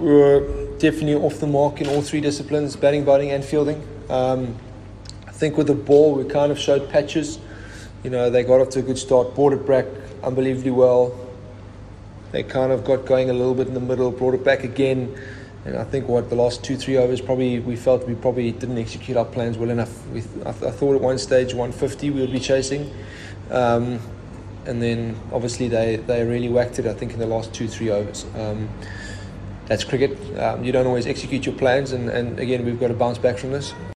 we were definitely off the mark in all three disciplines batting, bowling, and fielding. Um, I think with the ball, we kind of showed patches. You know, they got off to a good start, brought it back unbelievably well. They kind of got going a little bit in the middle, brought it back again. And I think what the last two, three overs, probably we felt we probably didn't execute our plans well enough. We, I, th- I thought at one stage 150 we would be chasing. Um, and then obviously they, they really whacked it, I think, in the last two, three overs. Um, that's cricket. Um, you don't always execute your plans, and, and again, we've got to bounce back from this.